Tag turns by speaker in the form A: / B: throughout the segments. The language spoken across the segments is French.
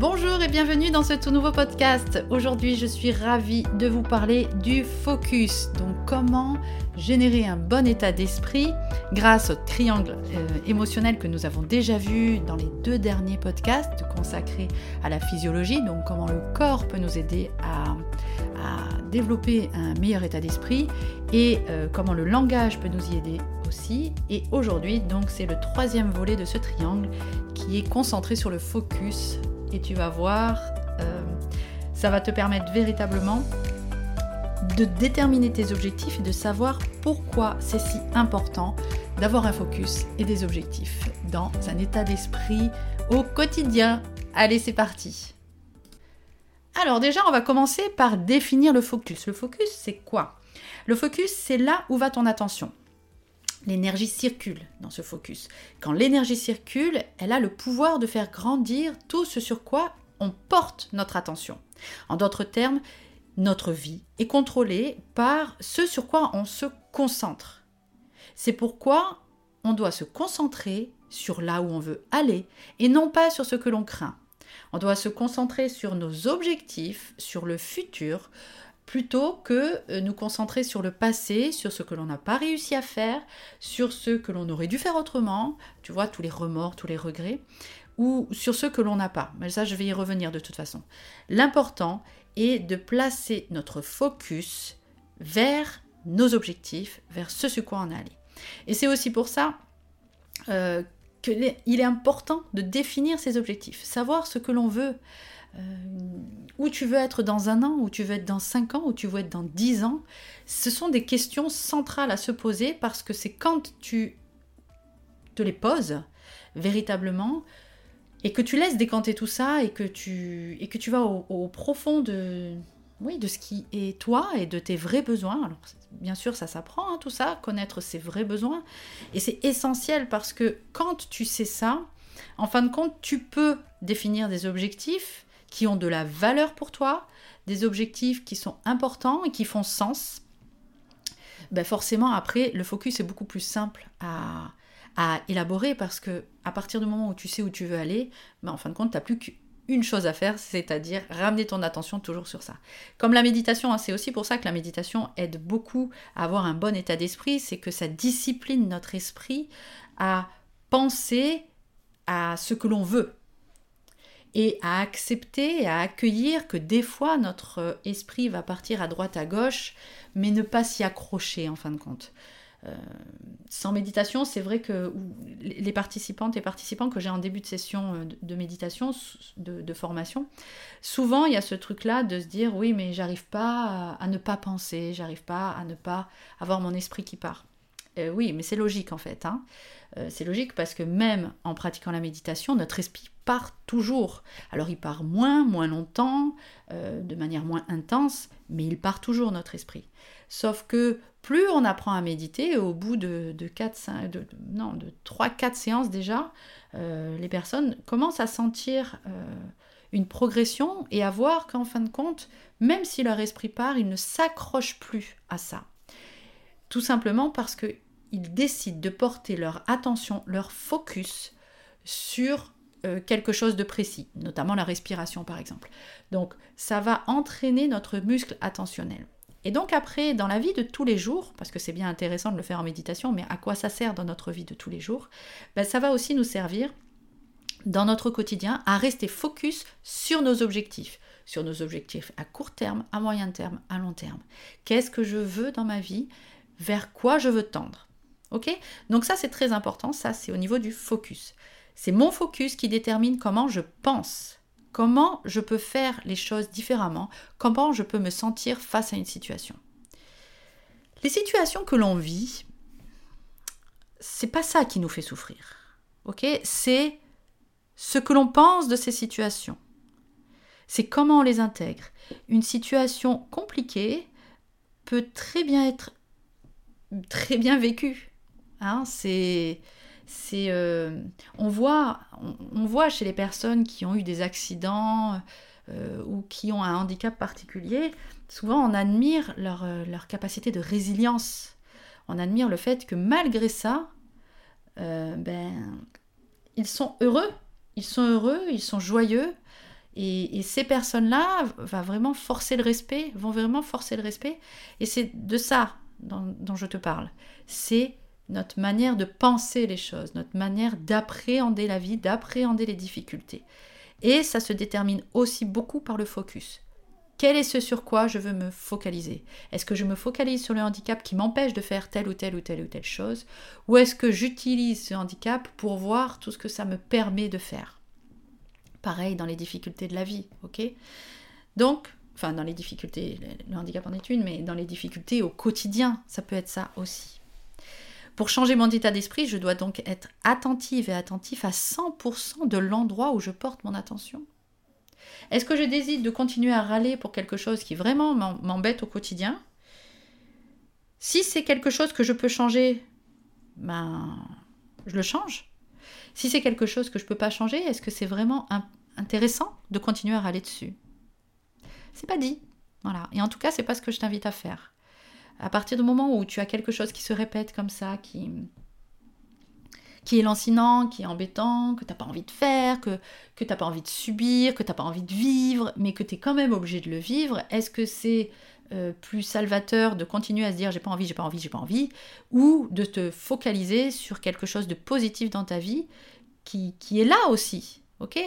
A: Bonjour et bienvenue dans ce tout nouveau podcast. Aujourd'hui, je suis ravie de vous parler du focus. Donc, comment générer un bon état d'esprit grâce au triangle euh, émotionnel que nous avons déjà vu dans les deux derniers podcasts consacrés à la physiologie. Donc, comment le corps peut nous aider à, développer un meilleur état d'esprit et euh, comment le langage peut nous y aider aussi. Et aujourd'hui, donc, c'est le troisième volet de ce triangle qui est concentré sur le focus et tu vas voir, euh, ça va te permettre véritablement de déterminer tes objectifs et de savoir pourquoi c'est si important d'avoir un focus et des objectifs dans un état d'esprit au quotidien. Allez, c'est parti. Alors déjà, on va commencer par définir le focus. Le focus, c'est quoi? Le focus, c'est là où va ton attention. L'énergie circule dans ce focus. Quand l'énergie circule, elle a le pouvoir de faire grandir tout ce sur quoi on porte notre attention. En d'autres termes, notre vie est contrôlée par ce sur quoi on se concentre. C'est pourquoi on doit se concentrer sur là où on veut aller et non pas sur ce que l'on craint. On doit se concentrer sur nos objectifs, sur le futur, plutôt que euh, nous concentrer sur le passé, sur ce que l'on n'a pas réussi à faire, sur ce que l'on aurait dû faire autrement, tu vois, tous les remords, tous les regrets, ou sur ce que l'on n'a pas. Mais ça, je vais y revenir de toute façon. L'important est de placer notre focus vers nos objectifs, vers ce sur quoi on est allé. Et c'est aussi pour ça euh, qu'il est important de définir ses objectifs, savoir ce que l'on veut, euh, où tu veux être dans un an, où tu veux être dans cinq ans, où tu veux être dans dix ans, ce sont des questions centrales à se poser parce que c'est quand tu te les poses véritablement et que tu laisses décanter tout ça et que tu, et que tu vas au, profond de, oui, de ce qui est toi et de tes vrais besoins. Alors, bien sûr, ça s'apprend, hein, tout ça, connaître ses vrais besoins. Et c'est essentiel parce que quand tu sais ça, en fin de compte, tu peux définir des objectifs qui ont de la valeur pour toi, des objectifs qui sont importants et qui font sens, ben forcément après le focus est beaucoup plus simple à, élaborer parce que à partir du moment où tu sais où tu veux aller, ben en fin de compte, tu n'as plus qu'une chose à faire, c'est-à-dire ramener ton attention toujours sur ça. Comme la méditation, hein, c'est aussi pour ça que la méditation aide beaucoup à avoir un bon état d'esprit, c'est que ça discipline notre esprit à penser à ce que l'on veut, et à accepter à accueillir que des fois notre euh, esprit va partir à droite à gauche, mais ne pas s'y accrocher en fin de compte. Euh, sans méditation, c'est vrai que les participantes et participants que j'ai en début de session euh, de, méditation, de, formation, souvent il y a ce truc-là de se dire oui, mais j'arrive pas à, ne pas penser, j'arrive pas à ne pas avoir mon esprit qui part. Oui, mais c'est logique en fait. Hein. c'est logique parce que même en pratiquant la méditation, notre esprit part toujours. Alors il part moins, moins longtemps, euh, de manière moins intense, mais il part toujours notre esprit. Sauf que plus on apprend à méditer, au bout de, de, 4, 5, de, non, de 3-4 séances déjà, euh, les personnes commencent à sentir euh, une progression et à voir qu'en fin de compte, même si leur esprit part, ils ne s'accrochent plus à ça. Tout simplement parce qu'ils décident de porter leur attention, leur focus sur euh, quelque chose de précis, notamment la respiration par exemple. Donc ça va entraîner notre muscle attentionnel. Et donc après, dans la vie de tous les jours, parce que c'est bien intéressant de le faire en méditation, mais à quoi ça sert dans notre vie de tous les jours? Ben, Ça va aussi nous servir dans notre quotidien à rester focus sur nos objectifs, sur nos objectifs à court terme, à moyen terme, à long terme. Qu'est-ce que je veux dans ma vie? Vers quoi je veux tendre Ok? Donc ça c'est très important, ça c'est au niveau du focus. C'est mon focus qui détermine comment je pense, comment je peux faire les choses différemment, comment je peux me sentir face à une situation. Les situations que l'on vit, c'est pas ça qui nous fait souffrir. OK? C'est ce que l'on pense de ces situations. C'est comment on les intègre. Une situation compliquée peut très bien être très bien vécue. Hein c'est c'est euh, on, voit, on, voit chez les personnes qui ont eu des accidents euh, ou qui ont un handicap particulier, souvent on admire leur, euh, leur, capacité de résilience. On admire le fait que malgré ça, ben, ils sont heureux, ils sont heureux, ils sont joyeux, Et, ces personnes-là vont vraiment forcer le respect, vont vraiment forcer le respect. Et c'est de ça dont, je te parle. C'est notre manière de penser les choses, notre manière d'appréhender la vie, d'appréhender les difficultés. Et ça se détermine aussi beaucoup par le focus. Quel est ce sur quoi je veux me focaliser? Est-ce que je me focalise sur le handicap qui m'empêche de faire telle ou telle ou telle ou telle chose? Ou est-ce que j'utilise ce handicap pour voir tout ce que ça me permet de faire? Pareil dans les difficultés de la vie, ok? Donc, enfin dans les difficultés, le handicap en est une, mais dans les difficultés au quotidien, ça peut être ça aussi. Pour changer mon état d'esprit, je dois donc être attentive et attentif à 100% de l'endroit où je porte mon attention. Est-ce que je décide de continuer à râler pour quelque chose qui vraiment m'embête au quotidien? Si c'est quelque chose que je peux changer, ben, je le change. Si c'est quelque chose que je ne peux pas changer, est-ce que c'est vraiment intéressant de continuer à râler dessus? C'est pas dit. Voilà. Et en tout cas, c'est pas ce que je t'invite à faire. À partir du moment où tu as quelque chose qui se répète comme ça, qui, qui est lancinant, qui est embêtant, que tu n'as pas envie de faire, que, que tu n'as pas envie de subir, que tu n'as pas envie de vivre, mais que tu es quand même obligé de le vivre, est-ce que c'est euh, plus salvateur de continuer à se dire j'ai pas envie, j'ai pas envie, j'ai pas envie, ou de te focaliser sur quelque chose de positif dans ta vie qui, qui est là aussi, ok?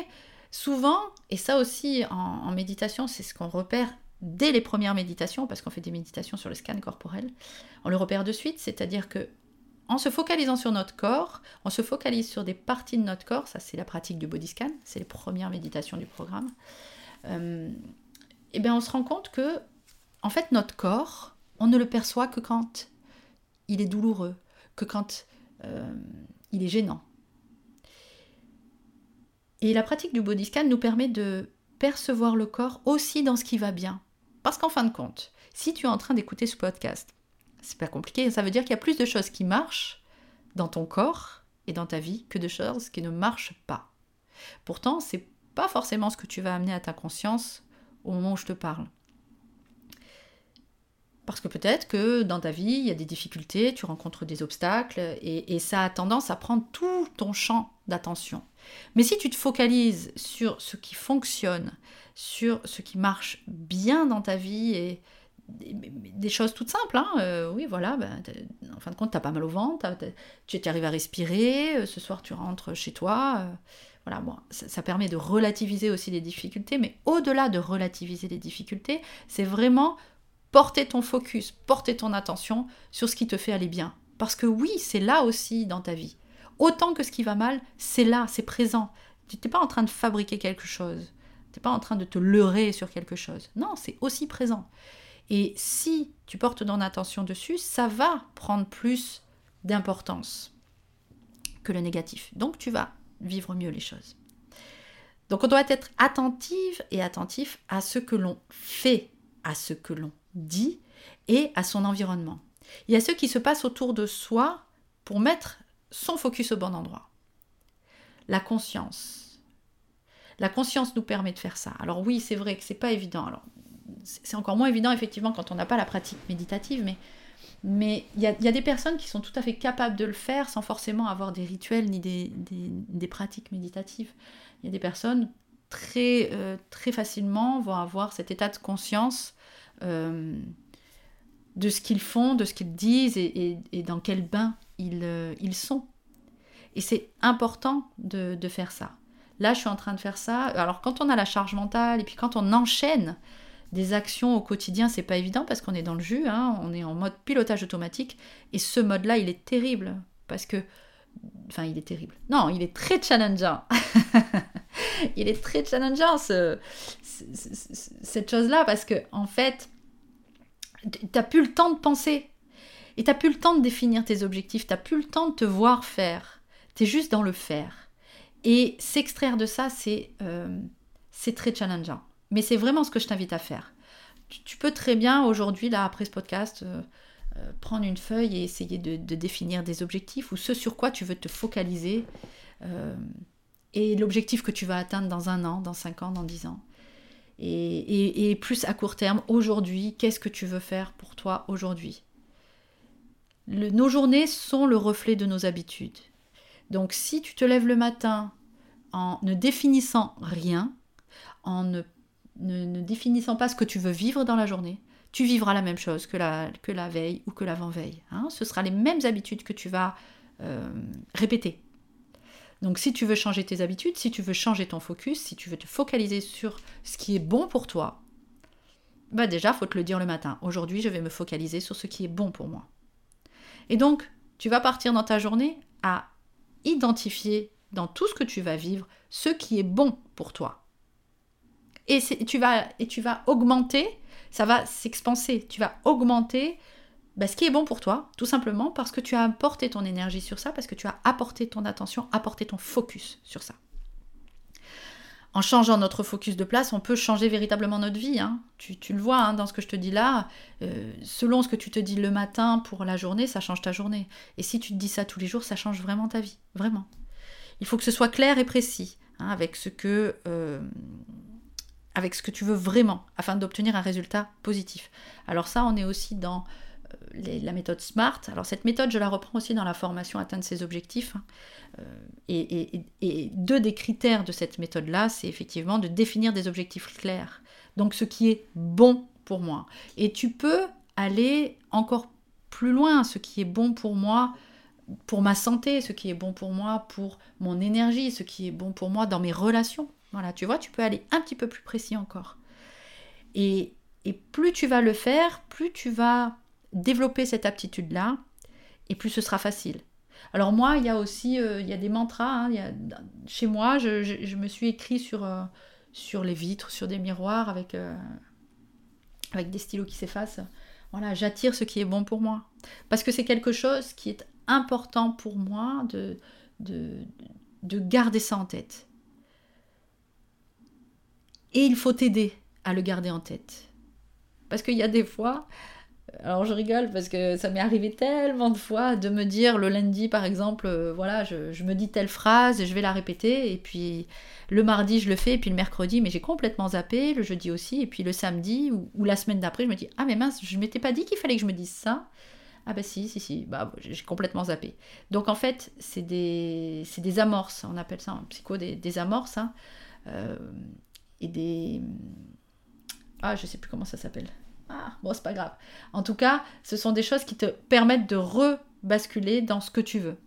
A: Souvent, et ça aussi en, méditation, c'est ce qu'on repère dès les premières méditations, parce qu'on fait des méditations sur le scan corporel, on le repère de suite, c'est-à-dire que en se focalisant sur notre corps, on se focalise sur des parties de notre corps, ça c'est la pratique du body scan, c'est les premières méditations du programme, et euh, eh bien on se rend compte que, en fait, notre corps, on ne le perçoit que quand il est douloureux, que quand euh, il est gênant. Et la pratique du body scan nous permet de percevoir le corps aussi dans ce qui va bien. Parce qu'en fin de compte, si tu es en train d'écouter ce podcast c'est pas compliqué. Ça veut dire qu'il y a plus de choses qui marchent dans ton corps et dans ta vie que de choses qui ne marchent pas. Pourtant, c'est pas forcément ce que tu vas amener à ta conscience au moment où je te parle. Parce que peut-être que dans ta vie, il y a des difficultés, tu rencontres des obstacles, et, ça a tendance à prendre tout ton champ d'attention. Mais si tu te focalises sur ce qui fonctionne, sur ce qui marche bien dans ta vie, et, des, choses toutes simples. Hein. Euh, oui, voilà, ben, en fin de compte, tu as pas mal au ventre, tu arrives à respirer, euh, ce soir tu rentres chez toi. Euh, voilà, bon, ça, permet de relativiser aussi les difficultés, mais au-delà de relativiser les difficultés, c'est vraiment porter ton focus, porter ton attention sur ce qui te fait aller bien. Parce que oui, c'est là aussi dans ta vie. Autant que ce qui va mal, c'est là, c'est présent. Tu n'es pas en train de fabriquer quelque chose. Tu n'es pas en train de te leurrer sur quelque chose. Non, c'est aussi présent. Et si tu portes ton attention dessus, ça va prendre plus d'importance que le négatif. Donc tu vas vivre mieux les choses. Donc on doit être attentive et attentif à ce que l'on fait, à ce que l'on dit et à son environnement. Il y a ce qui se passe autour de soi pour mettre son focus au bon endroit. La conscience. La conscience nous permet de faire ça. Alors oui, c'est vrai que c'est pas évident. Alors c'est encore moins évident effectivement quand on n'a pas la pratique méditative, mais mais il y, a, des personnes qui sont tout à fait capables de le faire sans forcément avoir des rituels ni des, pratiques méditatives. Il y a des personnes très, euh, très facilement vont avoir cet état de conscience de ce qu'ils font, de ce qu'ils disent et, dans quel bain ils, euh, ils sont. Et c'est important de, de, faire ça. Là, je suis en train de faire ça. Alors, quand on a la charge mentale et puis quand on enchaîne des actions au quotidien, c'est pas évident parce qu'on est dans le jus, hein, on est en mode pilotage automatique, et ce mode-là, il est terrible, parce que, enfin, il est terrible. Non, il est très challengeant. il est très challengeant, cette chose-là, parce que, en fait, t'as plus le temps de penser, et t'as plus le temps de définir tes objectifs, t'as plus le temps de te voir faire, t'es juste dans le faire. Et s'extraire de ça, c'est euh, très challengeant. Mais c'est vraiment ce que je t'invite à faire. Tu, peux très bien aujourd'hui, là, après ce podcast, euh, euh, prendre une feuille et essayer de, définir des objectifs ou ce sur quoi tu veux te focaliser et l'objectif que tu vas atteindre dans un an, dans cinq ans, dans dix ans. Et, plus à court terme, aujourd'hui, qu'est-ce que tu veux faire pour toi aujourd'hui? Nos journées sont le reflet de nos habitudes. Donc si tu te lèves le matin en ne définissant rien, en ne, ne, définissant pas ce que tu veux vivre dans la journée, tu vivras la même chose que la, que la veille ou que l'avant-veille. Hein. Ce sera les mêmes habitudes que tu vas euh, répéter. Donc si tu veux changer tes habitudes, si tu veux changer ton focus, si tu veux te focaliser sur ce qui est bon pour toi, bah déjà, faut te le dire le matin. Aujourd'hui, je vais me focaliser sur ce qui est bon pour moi. Et donc, tu vas partir dans ta journée à identifier dans tout ce que tu vas vivre ce qui est bon pour toi. Et, tu vas, et tu vas augmenter, ça va s'expanser, tu vas augmenter bah, ce qui est bon pour toi, tout simplement parce que tu as apporté ton énergie sur ça, parce que tu as apporté ton attention, apporté ton focus sur ça. En changeant notre focus de place, on peut changer véritablement notre vie. Hein. Tu, le vois hein, dans ce que je te dis là. Euh, selon ce que tu te dis le matin pour la journée, ça change ta journée. Et si tu te dis ça tous les jours, ça change vraiment ta vie. Vraiment. Il faut que ce soit clair et précis hein, avec, ce que, euh, avec ce que tu veux vraiment afin d'obtenir un résultat positif. Alors ça, on est aussi dans la méthode SMART. Alors cette méthode, je la reprends aussi dans la formation Atteindre ses objectifs. Hein. Euh, et, deux des critères de cette méthode-là, c'est effectivement de définir des objectifs clairs. Donc ce qui est bon pour moi. Et tu peux aller encore plus loin, ce qui est bon pour moi pour ma santé, ce qui est bon pour moi pour mon énergie, ce qui est bon pour moi dans mes relations. Voilà, tu vois, tu peux aller un petit peu plus précis encore. Et, et plus tu vas le faire, plus tu vas développer cette aptitude-là, et plus ce sera facile. Alors moi, il y a aussi euh, il y a des mantras. Hein, chez moi, je, me suis écrit sur, euh, sur les vitres, sur des miroirs avec, euh, avec des stylos qui s'effacent. Voilà, j'attire ce qui est bon pour moi. Parce que c'est quelque chose qui est important pour moi de, de, de garder ça en tête. Et il faut t'aider à le garder en tête. Parce qu'il y a des fois, alors je rigole parce que ça m'est arrivé tellement de fois de me dire le lundi par exemple, euh, voilà, je, me dis telle phrase et je vais la répéter et puis le mardi je le fais et puis le mercredi mais j'ai complètement zappé, le jeudi aussi et puis le samedi ou, la semaine d'après je me dis ah mais mince je m'étais pas dit qu'il fallait que je me dise ça. Ah bah si, si, si, bah, j'ai complètement zappé. Donc en fait, c'est des, des amorces, on appelle ça en psycho des, amorces, hein, euh, et des... Ah, je sais plus comment ça s'appelle. Ah, bon, c'est pas grave. En tout cas, ce sont des choses qui te permettent de rebasculer dans ce que tu veux.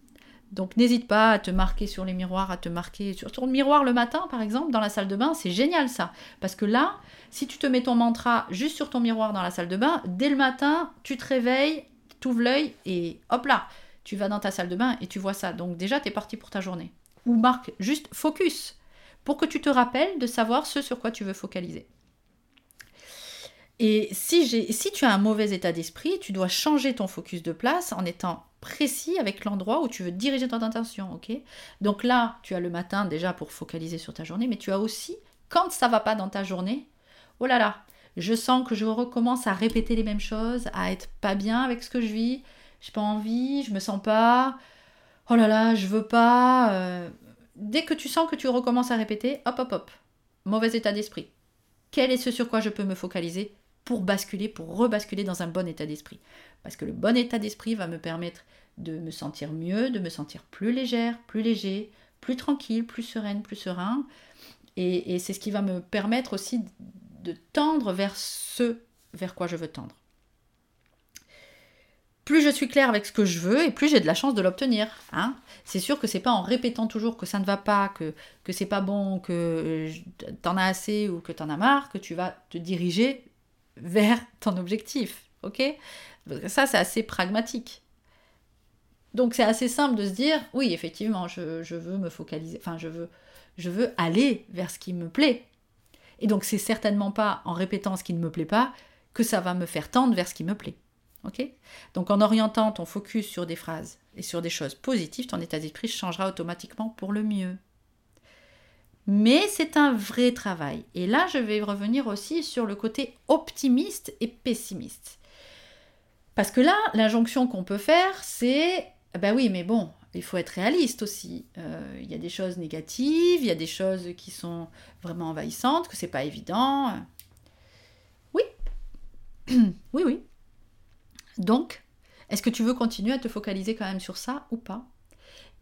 A: Donc n'hésite pas à te marquer sur les miroirs, à te marquer sur ton miroir le matin, par exemple, dans la salle de bain. C'est génial ça. Parce que là, si tu te mets ton mantra juste sur ton miroir dans la salle de bain, dès le matin, tu te réveilles, tu ouvres l'œil et hop là, tu vas dans ta salle de bain et tu vois ça. Donc déjà, tu es parti pour ta journée. Ou marque juste focus pour que tu te rappelles de savoir ce sur quoi tu veux focaliser. Et si, si tu as un mauvais état d'esprit, tu dois changer ton focus de place en étant précis avec l'endroit où tu veux diriger ton attention, ok? Donc là, tu as le matin déjà pour focaliser sur ta journée, mais tu as aussi, quand ça va pas dans ta journée, oh là là, je sens que je recommence à répéter les mêmes choses, à être pas bien avec ce que je vis, j'ai pas envie, je me sens pas, oh là là, je veux pas. Euh. Dès que tu sens que tu recommences à répéter, hop hop hop, mauvais état d'esprit. Quel est ce sur quoi je peux me focaliser? Pour basculer, pour rebasculer dans un bon état d'esprit. Parce que le bon état d'esprit va me permettre de me sentir mieux, de me sentir plus légère, plus léger, plus tranquille, plus sereine, plus serein. Et, c'est ce qui va me permettre aussi de tendre vers ce vers quoi je veux tendre. Plus je suis claire avec ce que je veux et plus j'ai de la chance de l'obtenir. Hein. c'est sûr que c'est pas en répétant toujours que ça ne va pas, que, que c'est pas bon, que t'en as assez ou que t'en as marre, que tu vas te diriger vers ton objectif. Ok? Ça, c'est assez pragmatique. Donc c'est assez simple de se dire, oui, effectivement, je, veux me focaliser, enfin, je veux, je veux aller vers ce qui me plaît. Et donc c'est certainement pas en répétant ce qui ne me plaît pas que ça va me faire tendre vers ce qui me plaît. Ok? Donc en orientant ton focus sur des phrases et sur des choses positives, ton état d'esprit changera automatiquement pour le mieux. Mais c'est un vrai travail. Et là, je vais revenir aussi sur le côté optimiste et pessimiste. Parce que là, l'injonction qu'on peut faire, c'est, ben oui, mais bon, il faut être réaliste aussi. Euh, il y a des choses négatives, il y a des choses qui sont vraiment envahissantes, que c'est pas évident. Oui, oui, oui. Donc, est-ce que tu veux continuer à te focaliser quand même sur ça ou pas?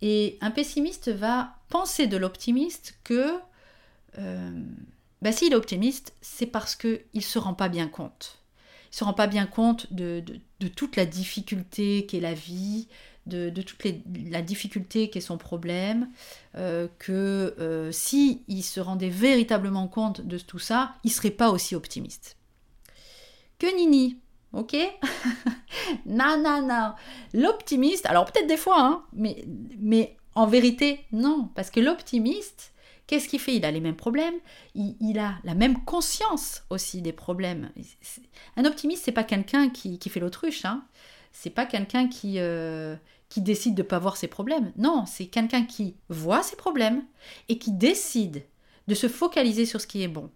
A: Et un pessimiste va penser de l'optimiste que euh, bah, s'il est optimiste, c'est parce qu'il ne se rend pas bien compte. Il ne se rend pas bien compte de, toute la difficulté qu'est la vie, de, toute la difficulté qu'est son problème, euh, que euh, si il se rendait véritablement compte de tout ça, il serait pas aussi optimiste. Que Nini, ok? Non, non, non. L'optimiste, alors peut-être des fois, hein, mais, en vérité, non, parce que l'optimiste, Qu'est-ce qu'il fait? Il a les mêmes problèmes, il, a la même conscience aussi des problèmes. Un optimiste, c'est pas quelqu'un qui, fait l'autruche, hein. c'est pas quelqu'un qui, euh, décide de ne pas voir ses problèmes. Non, c'est quelqu'un qui voit ses problèmes et qui décide de se focaliser sur ce qui est bon.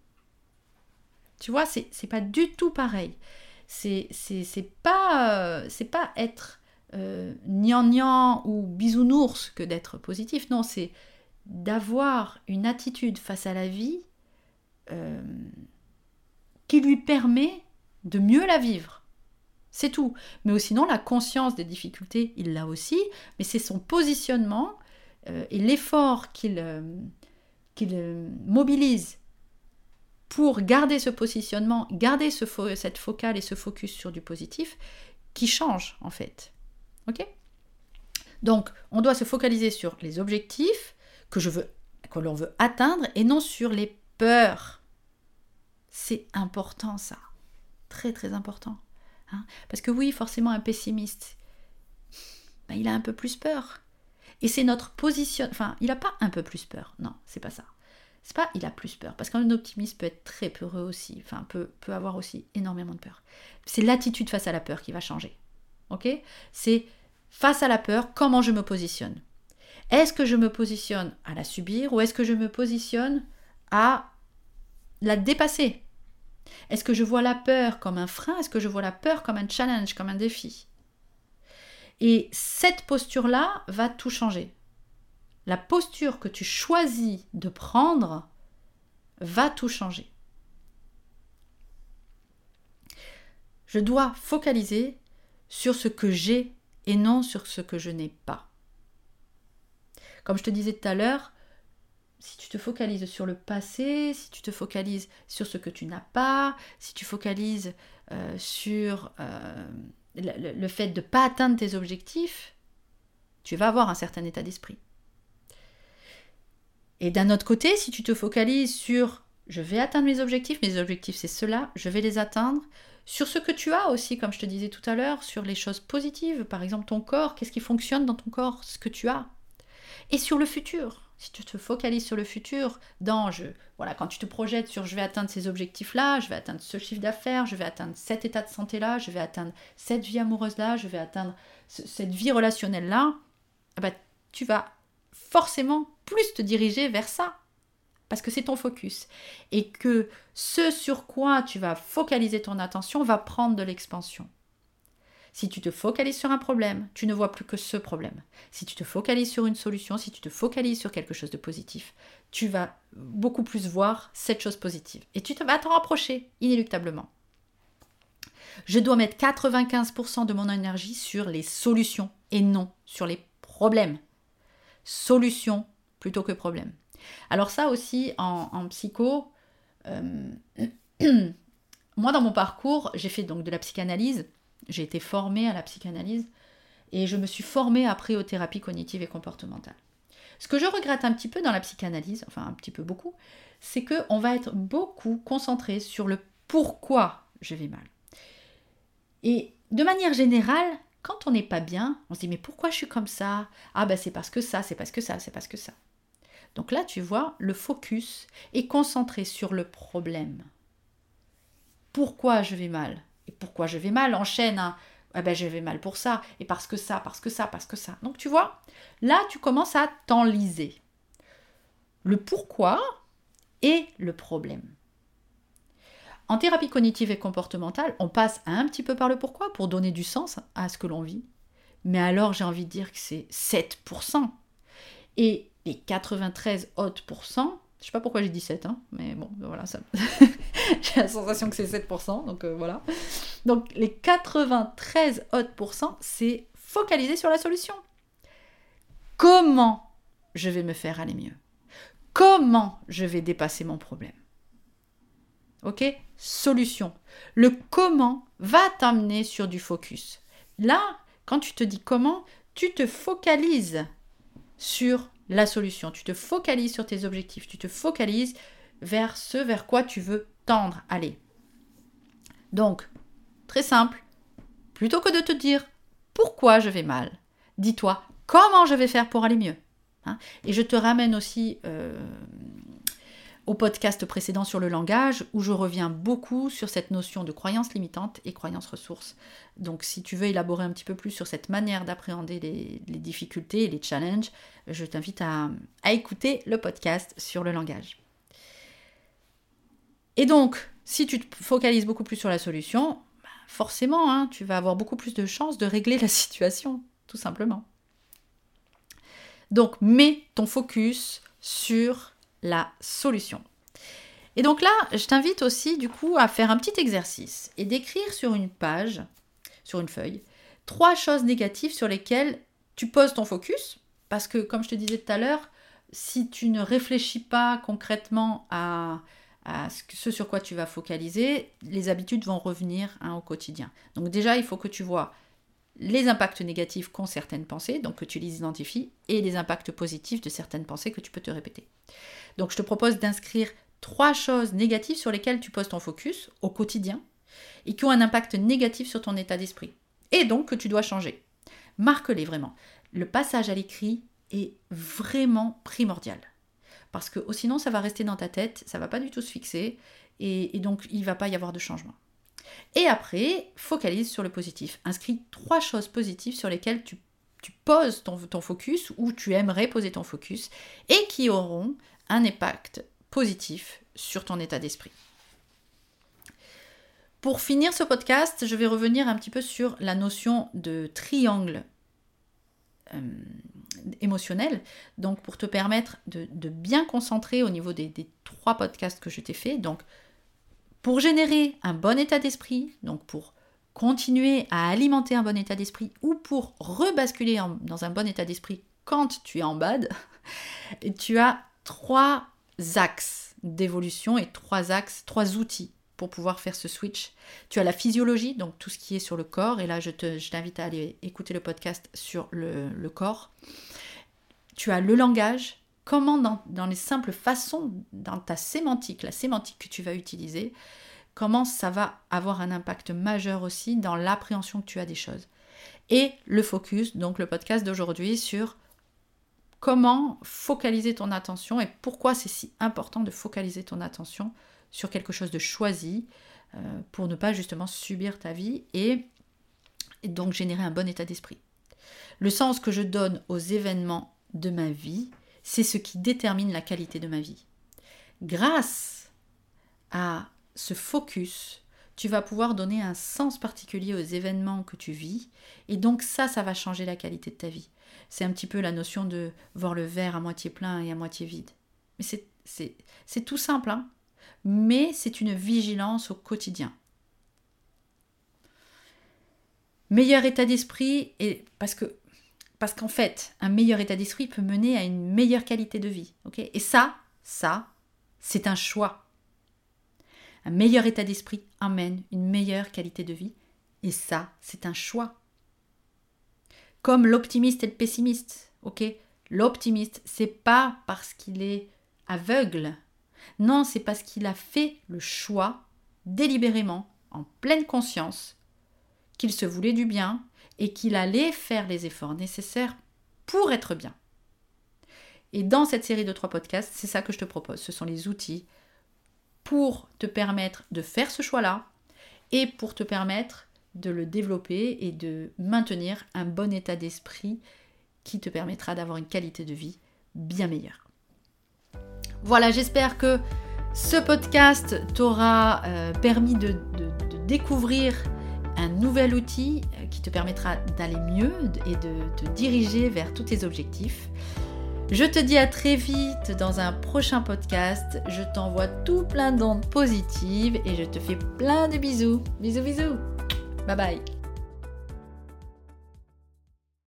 A: Tu vois, c'est pas du tout pareil. C'est, pas, c'est pas être euh, gnangnan ou bisounours que d'être positif. Non, c'est d'avoir une attitude face à la vie euh, qui lui permet de mieux la vivre. C'est tout. Mais sinon, la conscience des difficultés, il l'a aussi, mais c'est son positionnement euh, et l'effort qu'il euh, mobilise pour garder ce positionnement, garder ce cette focale et ce focus sur du positif, qui change en fait. Ok? Donc, on doit se focaliser sur les objectifs, que l'on veut atteindre et non sur les peurs. C'est important ça, très très important. Hein. Parce que oui, forcément un pessimiste, ben, il a un peu plus peur. Et c'est notre position. Enfin, il n'a pas un peu plus peur. Non, c'est pas ça. C'est pas il a plus peur. Parce qu'un optimiste peut être très peureux aussi. Enfin, peut, peut avoir aussi énormément de peur. C'est l'attitude face à la peur qui va changer. Ok? C'est face à la peur, comment je me positionne? Est-ce que je me positionne à la subir ou est-ce que je me positionne à la dépasser? Est-ce que je vois la peur comme un frein? Est-ce que je vois la peur comme un challenge, comme un défi? Et cette posture-là va tout changer. La posture que tu choisis de prendre va tout changer. Je dois focaliser sur ce que j'ai et non sur ce que je n'ai pas. Comme je te disais tout à l'heure, si tu te focalises sur le passé, si tu te focalises sur ce que tu n'as pas, si tu focalises euh, sur euh, le, fait de ne pas atteindre tes objectifs, tu vas avoir un certain état d'esprit. Et d'un autre côté, si tu te focalises sur je vais atteindre mes objectifs, mes objectifs c'est cela, je vais les atteindre, sur ce que tu as aussi, comme je te disais tout à l'heure, sur les choses positives, par exemple ton corps, qu'est-ce qui fonctionne dans ton corps, ce que tu as, et sur le futur. Si tu te focalises sur le futur, dans je, voilà, quand tu te projettes sur je vais atteindre ces objectifs-là, je vais atteindre ce chiffre d'affaires, je vais atteindre cet état de santé-là, je vais atteindre cette vie amoureuse-là, je vais atteindre cette vie relationnelle-là, eh ben, tu vas forcément plus te diriger vers ça. Parce que c'est ton focus. Et que ce sur quoi tu vas focaliser ton attention va prendre de l'expansion. Si tu te focalises sur un problème, tu ne vois plus que ce problème. Si tu te focalises sur une solution, si tu te focalises sur quelque chose de positif, tu vas beaucoup plus voir cette chose positive. Et tu vas t'en rapprocher inéluctablement. Je dois mettre 95% de mon énergie sur les solutions et non sur les problèmes. Solutions plutôt que problèmes. Alors ça aussi, en, psycho, euh, moi dans mon parcours, j'ai fait donc de la psychanalyse j'ai été formée à la psychanalyse et je me suis formée après aux thérapies cognitives et comportementales. Ce que je regrette un petit peu dans la psychanalyse, enfin un petit peu beaucoup, c'est qu'on va être beaucoup concentré sur le pourquoi je vais mal. Et de manière générale, quand on n'est pas bien, on se dit mais pourquoi je suis comme ça? Ah ben c'est parce que ça, c'est parce que ça, c'est parce que ça. Donc là, tu vois, le focus est concentré sur le problème. Pourquoi je vais mal? Pourquoi je vais mal? Enchaîne un ah ben je vais mal pour ça, et parce que ça, parce que ça, parce que ça. Donc tu vois, là tu commences à t'enliser. Le pourquoi et le problème. En thérapie cognitive et comportementale, on passe un petit peu par le pourquoi pour donner du sens à ce que l'on vit. Mais alors j'ai envie de dire que c'est 7%. Et les 93 autres pourcents, je sais pas pourquoi j'ai dit 7, hein, mais bon, voilà, j'ai la sensation que c'est 7%, donc euh, voilà. Donc les 93 autres pourcents, c'est focaliser sur la solution. Comment je vais me faire aller mieux? Comment je vais dépasser mon problème? Ok? Solution. Le comment va t'amener sur du focus. Là, quand tu te dis comment, tu te focalises sur la solution, tu te focalises sur tes objectifs, tu te focalises vers ce vers quoi tu veux tendre, aller. Donc, très simple, plutôt que de te dire pourquoi je vais mal, dis-toi comment je vais faire pour aller mieux. Hein. Et je te ramène aussi euh, au podcast précédent sur le langage, où je reviens beaucoup sur cette notion de croyance limitante et croyance ressource. Donc si tu veux élaborer un petit peu plus sur cette manière d'appréhender les, difficultés et les challenges, je t'invite à, écouter le podcast sur le langage. Et donc, si tu te focalises beaucoup plus sur la solution, bah, forcément, hein, tu vas avoir beaucoup plus de chances de régler la situation, tout simplement. Donc, mets ton focus sur la solution. Et donc là, je t'invite aussi du coup à faire un petit exercice et d'écrire sur une page, sur une feuille, trois choses négatives sur lesquelles tu poses ton focus. Parce que comme je te disais tout à l'heure, si tu ne réfléchis pas concrètement à, ce sur quoi tu vas focaliser, les habitudes vont revenir hein, au quotidien. Donc déjà, il faut que tu vois les impacts négatifs qu'ont certaines pensées, donc que tu les identifies, et les impacts positifs de certaines pensées que tu peux te répéter. Donc je te propose d'inscrire trois choses négatives sur lesquelles tu poses ton focus au quotidien et qui ont un impact négatif sur ton état d'esprit. Et donc que tu dois changer. Marque-les vraiment. Le passage à l'écrit est vraiment primordial. Parce que sinon, ça va rester dans ta tête, ça va pas du tout se fixer, et, donc il va pas y avoir de changement. Et après, focalise sur le positif. Inscris trois choses positives sur lesquelles tu, poses ton, focus ou tu aimerais poser ton focus et qui auront un impact positif sur ton état d'esprit. Pour finir ce podcast, je vais revenir un petit peu sur la notion de triangle euh, émotionnel, donc pour te permettre de, bien concentrer au niveau des, trois podcasts que je t'ai fait. Donc, pour générer un bon état d'esprit, donc pour continuer à alimenter un bon état d'esprit ou pour rebasculer dans un bon état d'esprit quand tu es en bad, tu as trois axes d'évolution et trois axes, trois outils pour pouvoir faire ce switch. Tu as la physiologie, donc tout ce qui est sur le corps, et là je, t'invite à aller écouter le podcast sur le, corps. Tu as le langage, comment dans, les simples façons, dans ta sémantique, la sémantique que tu vas utiliser, comment ça va avoir un impact majeur aussi dans l'appréhension que tu as des choses. Et le focus, donc le podcast d'aujourd'hui sur comment focaliser ton attention et pourquoi c'est si important de focaliser ton attention sur quelque chose de choisi euh, pour ne pas justement subir ta vie et, donc générer un bon état d'esprit. Le sens que je donne aux événements de ma vie, c'est ce qui détermine la qualité de ma vie. Grâce à ce focus, tu vas pouvoir donner un sens particulier aux événements que tu vis et donc ça, ça va changer la qualité de ta vie. C'est un petit peu la notion de voir le verre à moitié plein et à moitié vide. Mais c'est tout simple, hein mais c'est une vigilance au quotidien. Meilleur état d'esprit, parce que parce qu'en fait, un meilleur état d'esprit peut mener à une meilleure qualité de vie. et ça, ça, c'est un choix. Un meilleur état d'esprit amène une meilleure qualité de vie. Et ça, c'est un choix comme l'optimiste et le pessimiste. Ok? L'optimiste, c'est pas parce qu'il est aveugle. Non, c'est parce qu'il a fait le choix délibérément, en pleine conscience, qu'il se voulait du bien et qu'il allait faire les efforts nécessaires pour être bien. Et dans cette série de trois podcasts, c'est ça que je te propose. Ce sont les outils pour te permettre de faire ce choix-là et pour te permettre de le développer et de maintenir un bon état d'esprit qui te permettra d'avoir une qualité de vie bien meilleure. Voilà, j'espère que ce podcast t'aura euh, permis de, découvrir un nouvel outil euh, qui te permettra d'aller mieux et de te diriger vers tous tes objectifs. Je te dis à très vite dans un prochain podcast. Je t'envoie tout plein d'ondes positives et je te fais plein de bisous. Bisous bisous. Bye bye.